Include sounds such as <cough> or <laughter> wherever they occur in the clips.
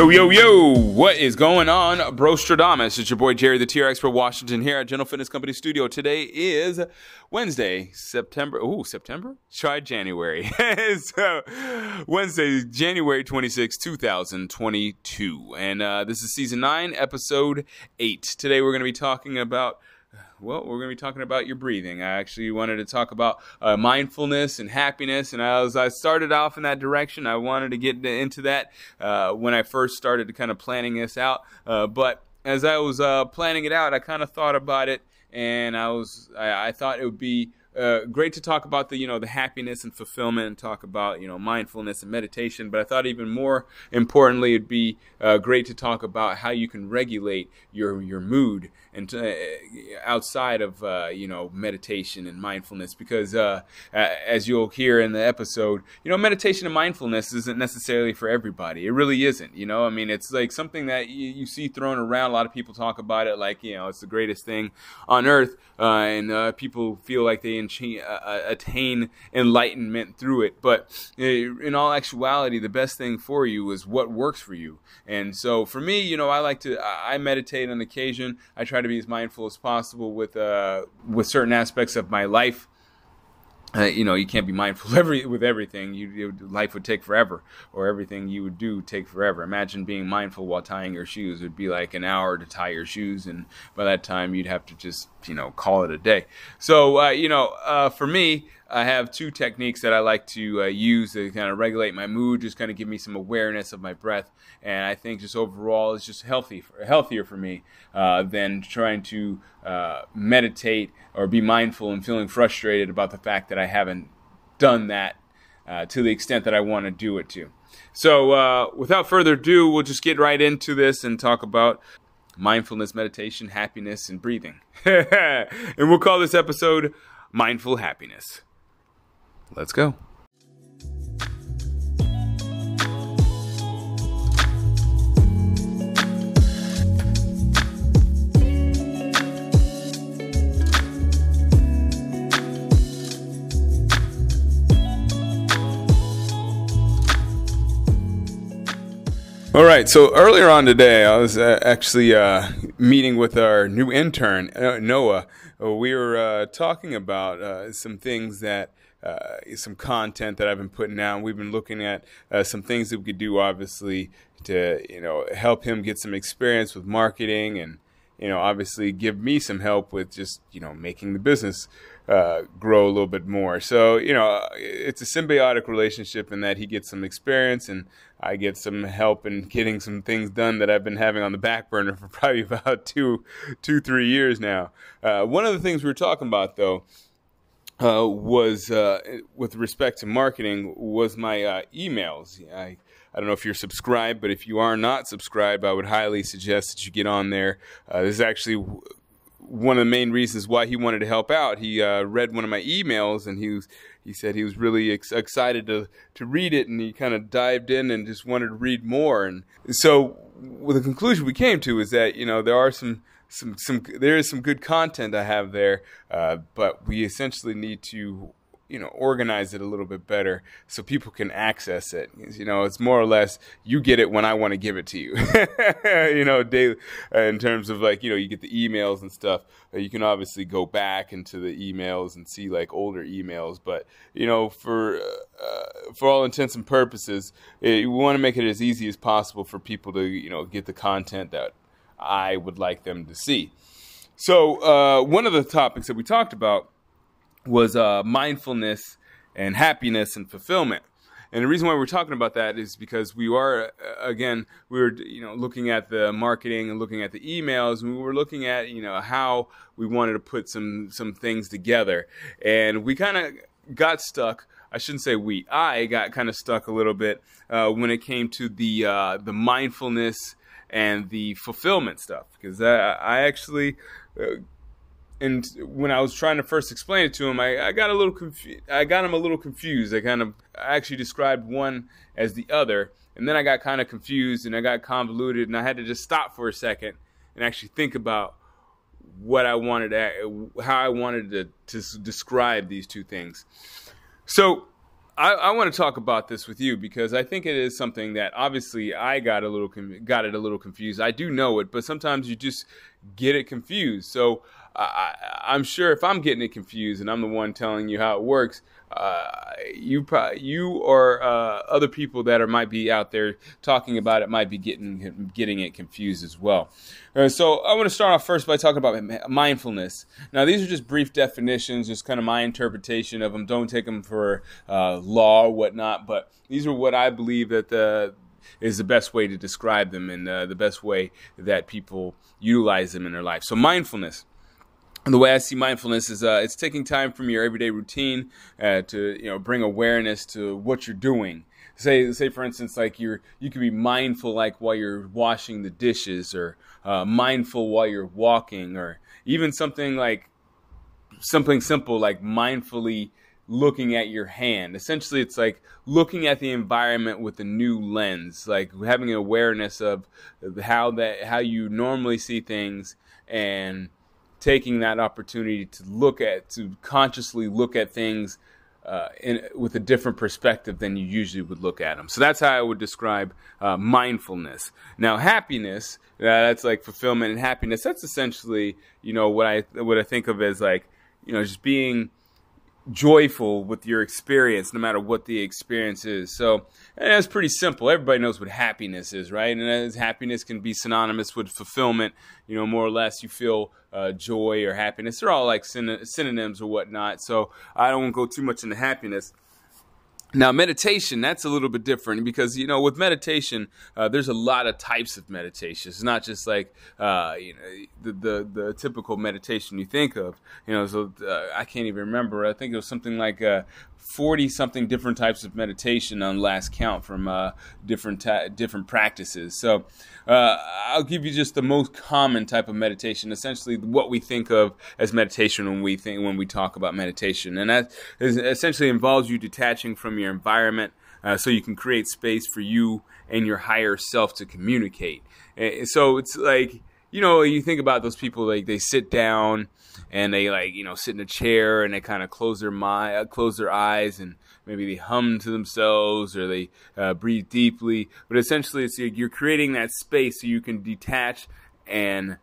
Yo, yo, yo, what is going on, Brostradamus? It's your boy Jerry, the TRX Expert Washington here at General Fitness Company Studio. Today is Wednesday, September. Oh, September? Try January. <laughs> so, Wednesday, January 26, 2022. And uh, this is season 9, episode 8. Today we're going to be talking about well, we're going to be talking about your breathing. I actually wanted to talk about uh, mindfulness and happiness. And as I started off in that direction, I wanted to get into that uh, when I first started kind of planning this out. Uh, but as I was uh, planning it out, I kind of thought about it, and I was I, I thought it would be uh, great to talk about the you know the happiness and fulfillment and talk about you know mindfulness and meditation but i thought even more importantly it'd be uh, great to talk about how you can regulate your your mood and uh, outside of uh, you know meditation and mindfulness because uh, as you'll hear in the episode you know meditation and mindfulness isn't necessarily for everybody it really isn't you know i mean it's like something that you, you see thrown around a lot of people talk about it like you know it's the greatest thing on earth uh, and people feel like they encha- uh, attain enlightenment through it. But in all actuality, the best thing for you is what works for you. And so for me, you know, I like to I meditate on occasion. I try to be as mindful as possible with uh, with certain aspects of my life. Uh, you know, you can't be mindful <laughs> every with everything. You, you, life would take forever, or everything you would do take forever. Imagine being mindful while tying your shoes. It'd be like an hour to tie your shoes, and by that time you'd have to just you know call it a day. So uh, you know, uh, for me, I have two techniques that I like to uh, use to kind of regulate my mood, just kind of give me some awareness of my breath, and I think just overall it's just healthy, healthier for me uh, than trying to uh, meditate or be mindful and feeling frustrated about the fact that I haven't done that uh, to the extent that I want to do it to. So, uh, without further ado, we'll just get right into this and talk about mindfulness, meditation, happiness, and breathing. <laughs> and we'll call this episode Mindful Happiness. Let's go. All right. So earlier on today, I was uh, actually uh, meeting with our new intern, uh, Noah. We were uh, talking about uh, some things that, uh, some content that I've been putting out. We've been looking at some things that we could do, obviously, to you know help him get some experience with marketing and you know obviously give me some help with just you know making the business uh, grow a little bit more. So, you know, it's a symbiotic relationship in that he gets some experience and I get some help in getting some things done that I've been having on the back burner for <laughs> probably about two, two, three years now. Uh, one of the things we were talking about, though, uh, was uh, with respect to marketing was my uh, emails. I, I don't know if you're subscribed, but if you are not subscribed, I would highly suggest that you get on there. Uh, this is actually one of the main reasons why he wanted to help out. He uh, read one of my emails and he was he said he was really ex- excited to to read it and he kind of dived in and just wanted to read more. And so well, the conclusion we came to is that you know there are some some some there is some good content I have there, uh, but we essentially need to you know organize it a little bit better so people can access it. You know it's more or less you get it when i want to give it to you. <laughs> You know daily, uh, in terms of like you know you get the emails and stuff uh, you can obviously go back into the emails and see like older emails but you know for uh, for all intents and purposes it, we want to make it as easy as possible for people to you know get the content that i would like them to see so uh, one of the topics that we talked about was uh, mindfulness and happiness and fulfillment. And the reason why we're talking about that is because we are, uh, again, we were, you know, looking at the marketing and looking at the emails, and we were looking at, you know, how we wanted to put some some things together, and we kind of got stuck. I shouldn't say we. I got kind of stuck a little bit uh, when it came to the uh, the mindfulness and the fulfillment stuff because I, I actually. Uh, and when I was trying to first explain it to him, I, I got a little confused. I got him a little confused. I kind of I actually described one as the other, and then I got kind of confused and I got convoluted, and I had to just stop for a second and actually think about what I wanted, to, how I wanted to, to describe these two things. So I, I, want to talk about this with you because I think it is something that obviously I got a little got it a little confused. I do know it, but sometimes you just get it confused. So I, am sure if I'm getting it confused and I'm the one telling you how it works, you you or uh, other people that are might be out there talking about it might be getting getting it confused as well. Uh, so I want to start off first by talking about mindfulness. Now these are just brief definitions, just kind of my interpretation of them. Don't take them for uh, law or whatnot, but these are what I believe that the is the best way to describe them and uh, the best way that people utilize them in their life. So mindfulness the way I see mindfulness is uh, it's taking time from your everyday routine uh, to you know bring awareness to what you're doing. Say say for instance like you're you can be mindful like while you're washing the dishes or uh, mindful while you're walking or even something like something simple like mindfully looking at your hand. Essentially, it's like looking at the environment with a new lens, like having an awareness of how that how you normally see things and taking that opportunity to look at, to consciously look at things uh, in, with a different perspective than you usually would look at them. So that's how I would describe uh, mindfulness. Now, happiness, uh, that's like fulfillment and happiness. That's essentially, you know, what I what I think of as like, you know, just being joyful with your experience, no matter what the experience is. So that's pretty simple. Everybody knows what happiness is, right? And as happiness can be synonymous with fulfillment, you know, more or less you feel uh, joy or happiness. They're all like syn- synonyms or whatnot. So I don't go too much into happiness. Now, meditation, that's a little bit different because, you know, with meditation, uh, there's a lot of types of meditation. It's not just like, uh, you know, the, the, the, typical meditation you think of. You know, so uh, I can't even remember. I think it was something like uh, 40 something different types of meditation on last count from uh, different ta- different practices. So uh, I'll give you just the most common type of meditation, essentially what we think of as meditation when we think when we talk about meditation, and that is, essentially involves you detaching from your environment uh, so you can create space for you and your higher self to communicate. And so it's like you know, you think about those people like they sit down and they like you know sit in a chair and they kind of close their mind, uh, close their eyes, and maybe they hum to themselves or they uh, breathe deeply. But essentially, it's you're creating that space so you can detach and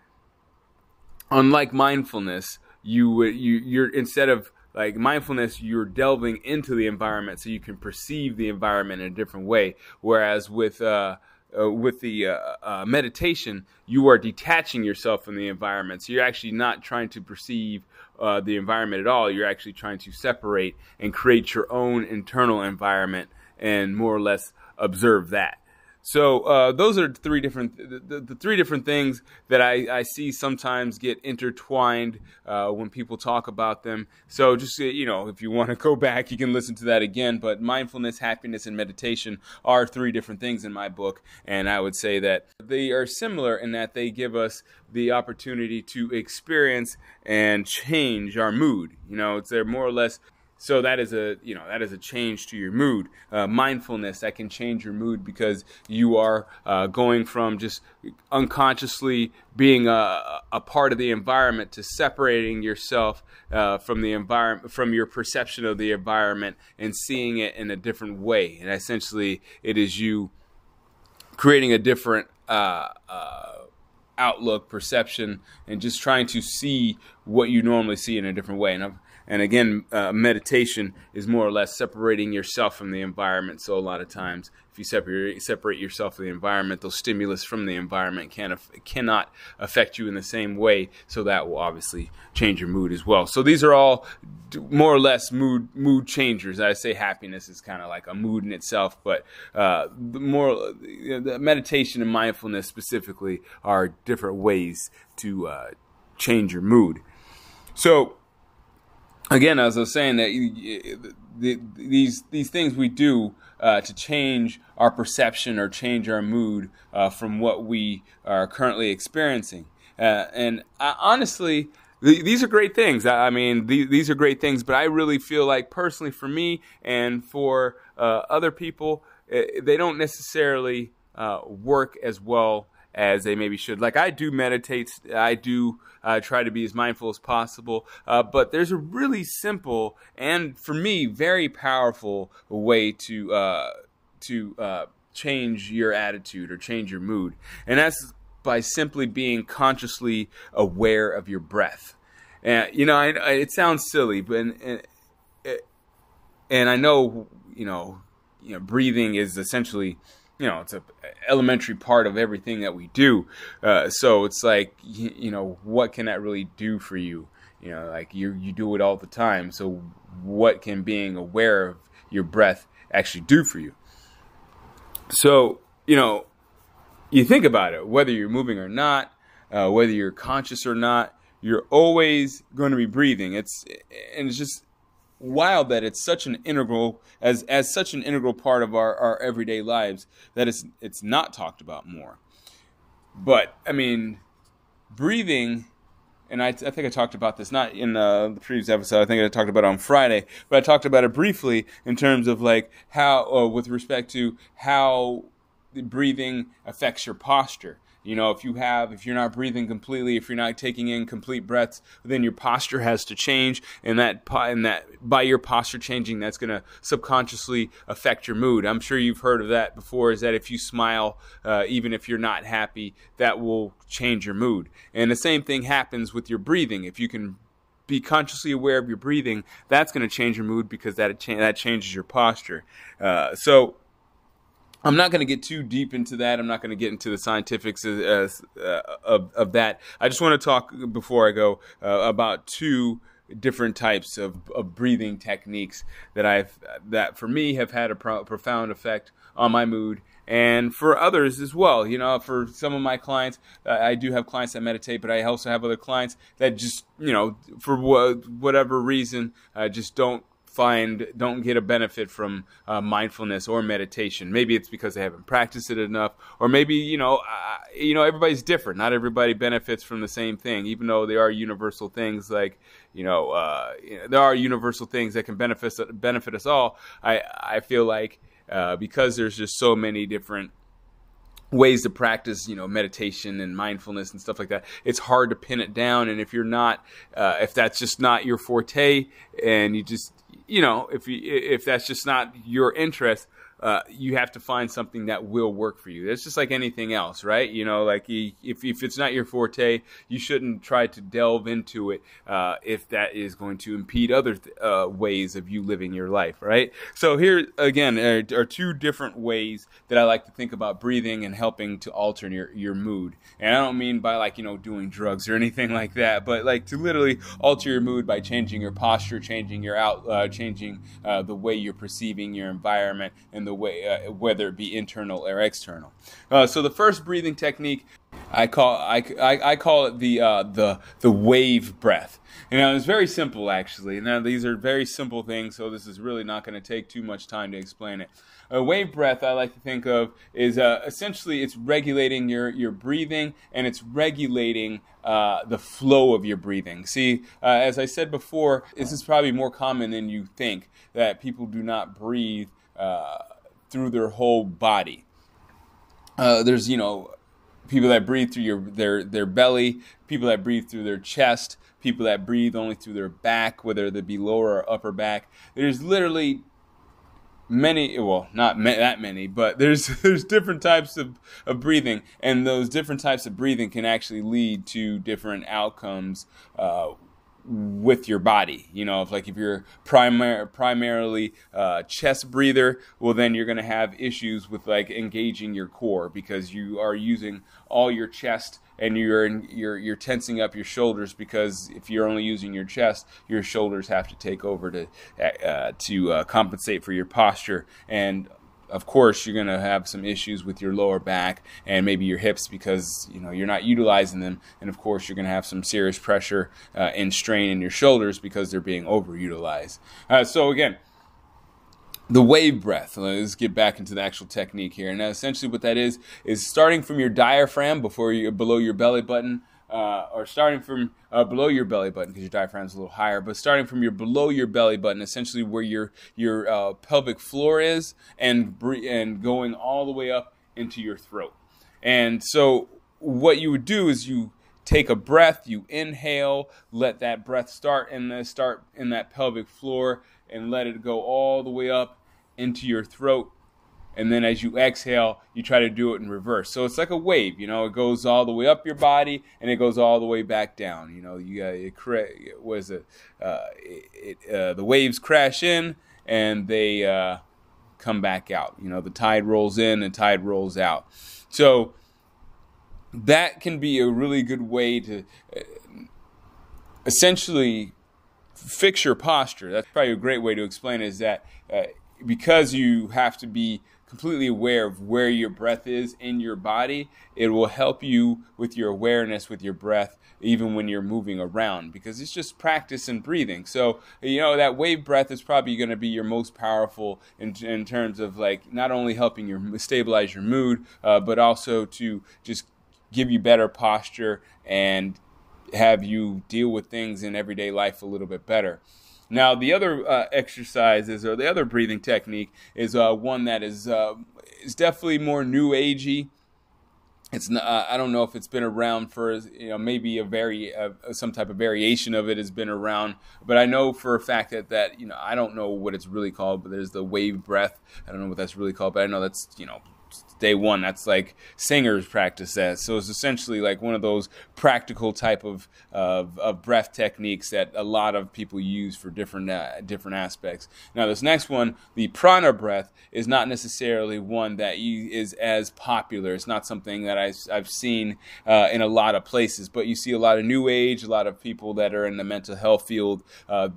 unlike mindfulness, you would you you're instead of like mindfulness you're delving into the environment so you can perceive the environment in a different way whereas with uh, uh, with the uh, uh, meditation, you are detaching yourself from the environment. So you're actually not trying to perceive uh, the environment at all. You're actually trying to separate and create your own internal environment and more or less observe that. So uh, those are three different the, the, three different things that I, I see sometimes get intertwined uh, when people talk about them. So just you know, if you want to go back, you can listen to that again. But mindfulness, happiness, and meditation are three different things in my book, and I would say that they are similar in that they give us the opportunity to experience and change our mood. You know, it's they're more or less so that is a you know that is a change to your mood. Uh, mindfulness that can change your mood because you are uh, going from just unconsciously being a, a part of the environment to separating yourself uh, from the environment from your perception of the environment and seeing it in a different way. And essentially, it is you creating a different uh, uh, outlook, perception, and just trying to see what you normally see in a different way. And I've, and again, uh, meditation is more or less separating yourself from the environment. So a lot of times, if you separate separate yourself from the environment, those stimulus from the environment can cannot affect you in the same way. So that will obviously change your mood as well. So these are all more or less mood mood changers. I say happiness is kind of like a mood in itself, but uh, more you know, meditation and mindfulness specifically are different ways to uh, change your mood. So again, as I was saying, that the, these these things we do uh, to change our perception or change our mood uh, from what we are currently experiencing. Uh, and I, honestly, th- these are great things. I, mean, th- these are great things. But I really feel like personally, for me and for uh, other people, eh, they don't necessarily uh, work as well as they maybe should. Like I do meditate, I do uh, try to be as mindful as possible, uh, but there's a really simple and for me very powerful way to uh, to uh, change your attitude or change your mood, and that's by simply being consciously aware of your breath. And you know, I, I, it sounds silly, but and, and, and I know you know, you know, breathing is essentially you know, it's a elementary part of everything that we do. Uh, so it's like, you, you, know, what can that really do for you? You know, like you you do it all the time. So what can being aware of your breath actually do for you? So you know, you think about it, whether you're moving or not, uh, whether you're conscious or not, you're always going to be breathing. It's and it's just wild that it's such an integral as as such an integral part of our, our everyday lives that it's it's not talked about more. But I mean, breathing, and I, I think I talked about this not in the, the, previous episode. I think I talked about it on Friday, but I talked about it briefly in terms of like how, uh, with respect to how breathing affects your posture. You know, if you have, if you're not breathing completely, if you're not taking in complete breaths, then your posture has to change, and that, and that by your posture changing, that's going to subconsciously affect your mood. I'm sure you've heard of that before. Is that if you smile, uh, even if you're not happy, that will change your mood. And the same thing happens with your breathing. If you can be consciously aware of your breathing, that's going to change your mood because that that changes your posture. Uh, so I'm not going to get too deep into that. I'm not going to get into the scientifics of, uh, of, of, that. I just want to talk before I go uh, about two different types of, of breathing techniques that I've that for me have had a pro- profound effect on my mood and for others as well. You know, for some of my clients, uh, I do have clients that meditate, but I also have other clients that just, you know, for wh- whatever reason, uh, just don't find don't get a benefit from uh, mindfulness or meditation. Maybe it's because they haven't practiced it enough, or maybe you know, uh, you know, everybody's different. Not everybody benefits from the same thing, even though there are universal things like you know, uh, there are universal things that can benefit benefit us all. I I feel like uh, because there's just so many different ways to practice you know meditation and mindfulness and stuff like that it's hard to pin it down and if you're not uh, if that's just not your forte and you just you know, if you, if that's just not your interest, uh, you have to find something that will work for you. It's just like anything else, right? You know, like if, if it's not your forte, you shouldn't try to delve into it uh, if that is going to impede other th- uh, ways of you living your life, right? So here again are, are, two different ways that I like to think about breathing and helping to alter your your mood. And I don't mean by like you know doing drugs or anything like that, but like to literally alter your mood by changing your posture, changing your out, uh, changing uh, the way you're perceiving your environment and the way, uh, whether it be internal or external. Uh, so the first breathing technique, I call I, I, I call it the uh, the the wave breath. And now it's very simple actually. Now these are very simple things, so this is really not going to take too much time to explain it. A wave breath I like to think of is uh, essentially it's regulating your your breathing and it's regulating uh, the flow of your breathing. See, uh, as I said before, this is probably more common than you think that people do not breathe uh, through their whole body. Uh, there's you know people that breathe through your their their belly, people that breathe through their chest, people that breathe only through their back, whether they be lower or upper back. There's literally many well not ma- that many but there's <laughs> there's different types of, of breathing and those different types of breathing can actually lead to different outcomes uh, with your body. You know, if like if you're primar- primarily uh, chest breather, well then you're going to have issues with like engaging your core because you are using all your chest and you're in, you're you're tensing up your shoulders because if you're only using your chest, your shoulders have to take over to uh, to uh, compensate for your posture and of course you're going to have some issues with your lower back and maybe your hips because you know you're not utilizing them and of course you're going to have some serious pressure uh, and strain in your shoulders because they're being overutilized uh, so again the wave breath. Let's get back into the actual technique here. And essentially, what that is is starting from your diaphragm before you below your belly button, uh, or starting from uh, below your belly button because your diaphragm is a little higher. But starting from your below your belly button, essentially where your your uh, pelvic floor is, and and going all the way up into your throat. And so, what you would do is you take a breath, you inhale, let that breath start in the start in that pelvic floor and let it go all the way up into your throat. And then as you exhale, you try to do it in reverse. So it's like a wave, you know, it goes all the way up your body and it goes all the way back down. You know, you got it, was it, uh, it, it uh, the waves crash in and they uh, come back out. You know, the tide rolls in and tide rolls out. So that can be a really good way to uh, essentially fix your posture. That's probably a great way to explain it is that uh, because you have to be completely aware of where your breath is in your body, it will help you with your awareness with your breath even when you're moving around because it's just practice and breathing. So, you know, that wave breath is probably going to be your most powerful in, in terms of like not only helping you stabilize your mood, uh, but also to just give you better posture and have you deal with things in everyday life a little bit better. Now, the other uh, exercises or the other breathing technique is uh, one that is uh, is definitely more new agey. It's not, uh, I don't know if it's been around for you know maybe a very some type of variation of it has been around, but I know for a fact that that you know I don't know what it's really called, but there's the wave breath. I don't know what that's really called, but I know that's you know day one. That's like singers practice that. So it's essentially like one of those practical type of of, of breath techniques that a lot of people use for different uh, different aspects. Now this next one, the prana breath, is not necessarily one that is as popular. It's not something that I, have seen uh, in a lot of places, but you see a lot of new age, a lot of people that are in the mental health field uh,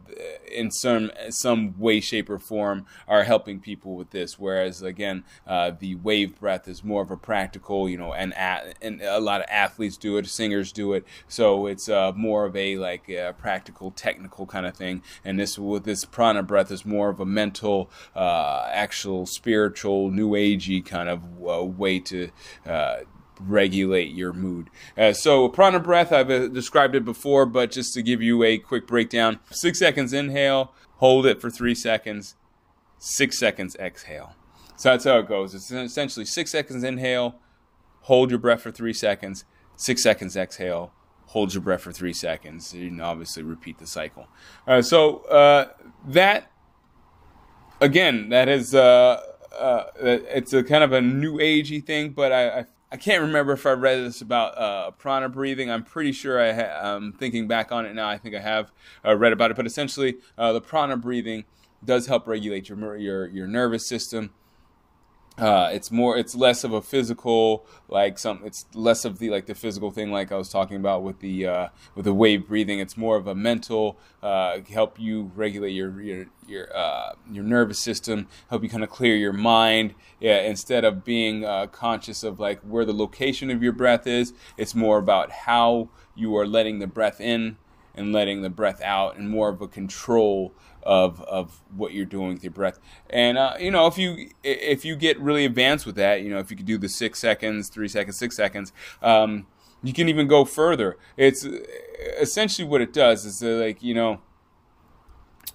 in some some way, shape, or form are helping people with this. Whereas again, uh, the wave breath breath is more of a practical, you know, and and a lot of athletes do it, singers do it, so it's uh, more of a like a practical, technical kind of thing. And this with this prana breath is more of a mental, uh, actual spiritual, new agey kind of uh, way to uh, regulate your mood. Uh, so, prana breath, I've uh, described it before, but just to give you a quick breakdown six seconds inhale, hold it for three seconds, six seconds exhale. So that's how it goes. It's essentially six seconds inhale, hold your breath for three seconds, six seconds exhale, hold your breath for three seconds. You can obviously repeat the cycle. So uh, that again, that is uh, uh, it's a kind of a new agey thing, but I, I, I can't remember if I read this about uh, prana breathing. I'm pretty sure I ha- I'm thinking back on it now. I think I have uh, read about it, but essentially, the prana breathing does help regulate your your your nervous system uh, it's more it's less of a physical like some it's less of the like the physical thing like I was talking about with the uh, with the wave breathing. It's more of a mental uh, help you regulate your your your uh, your nervous system help you kind of clear your mind. Yeah instead of being uh, conscious of like where the location of your breath is it's more about how you are letting the breath in and letting the breath out and more of a control of of what you're doing with your breath. And uh, you know, if you if you get really advanced with that, you know, if you could do the six seconds, three seconds, six seconds, um, you can even go further. It's essentially what it does is like you know.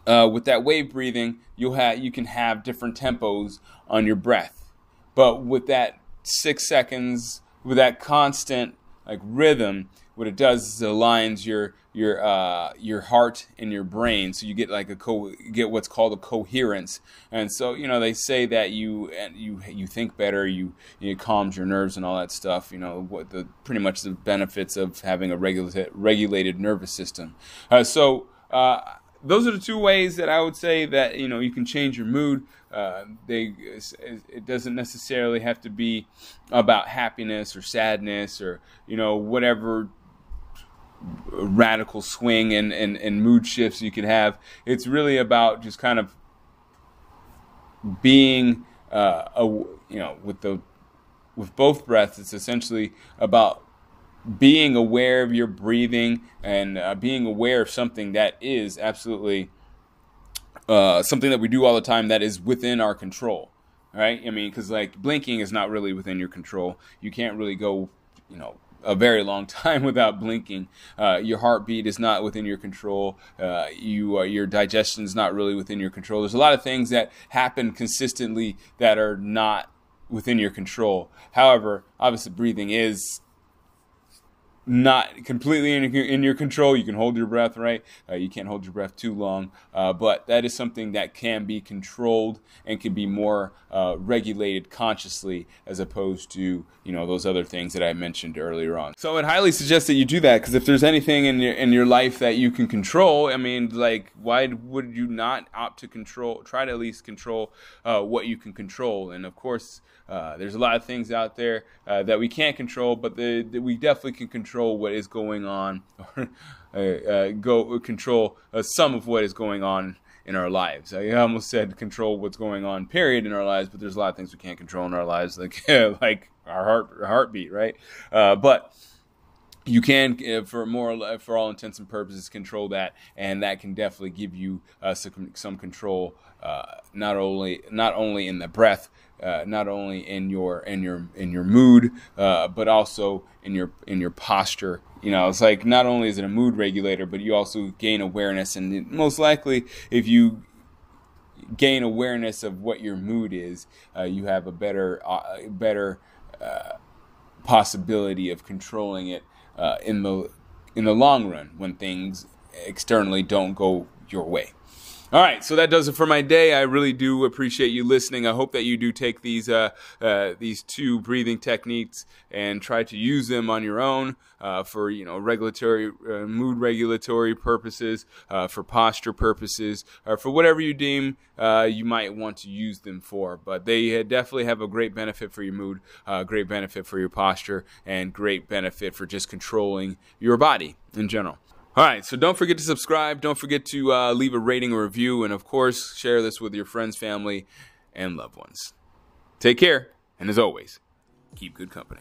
Uh, with that wave breathing, you'll have you can have different tempos on your breath, but with that six seconds, with that constant like rhythm, what it does is it aligns your your uh, your heart and your brain, so you get like a co- get what's called a coherence. And so you know they say that you you you think better, you it calms your nerves and all that stuff. You know what the pretty much the benefits of having a regulated regulated nervous system. Uh, so. Uh, those are the two ways that I would say that you know you can change your mood. Uh, they it doesn't necessarily have to be about happiness or sadness or you know whatever radical swing and, and, and mood shifts you can have. It's really about just kind of being uh, a, you know with the with both breaths. It's essentially about being aware of your breathing and uh, being aware of something that is absolutely uh, something that we do all the time that is within our control, right? I mean, because like blinking is not really within your control. You can't really go, you know, a very long <laughs> time without blinking. Uh, your heartbeat is not within your control. Uh, you, uh, your digestion is not really within your control. There's a lot of things that happen consistently that are not within your control. However, obviously, breathing is not completely in your, in your control. You can hold your breath, right? Uh, you can't hold your breath too long, uh, but that is something that can be controlled and can be more uh, regulated consciously as opposed to you know those other things that I mentioned earlier on. So I'd highly suggest that you do that because if there's anything in your in your life that you can control, I mean, like why would you not opt to control? Try to at least control uh, what you can control, and of course. Uh, there's a lot of things out there uh, that we can't control, but the, the, we definitely can control what is going on, <laughs> or uh, uh, go control uh, some of what is going on in our lives. I almost said control what's going on, period, in our lives, but there's a lot of things we can't control in our lives, <laughs> like like our heart heartbeat, right? but you can uh, for more for all intents and purposes control that and that can definitely give you uh, some, some control uh, not only not only in the breath uh, not only in your in your in your mood, uh, but also in your in your posture. You know, it's like not only is it a mood regulator, but you also gain awareness, and most likely, if you gain awareness of what your mood is, uh, you have a better uh, better uh, possibility of controlling it uh, in the in the long run when things externally don't go your way. All right, so that does it for my day. I really do appreciate you listening. I hope that you do take these uh, uh, these two breathing techniques and try to use them on your own uh, for you know regulatory, uh, mood regulatory purposes, uh, for posture purposes, or for whatever you deem uh, you might want to use them for. But they definitely have a great benefit for your mood, great benefit for your posture, and great benefit for just controlling your body in general. All right, so don't forget to subscribe. Don't forget to uh, leave a rating or review. And of course, share this with your friends, family, and loved ones. Take care. And as always, keep good company.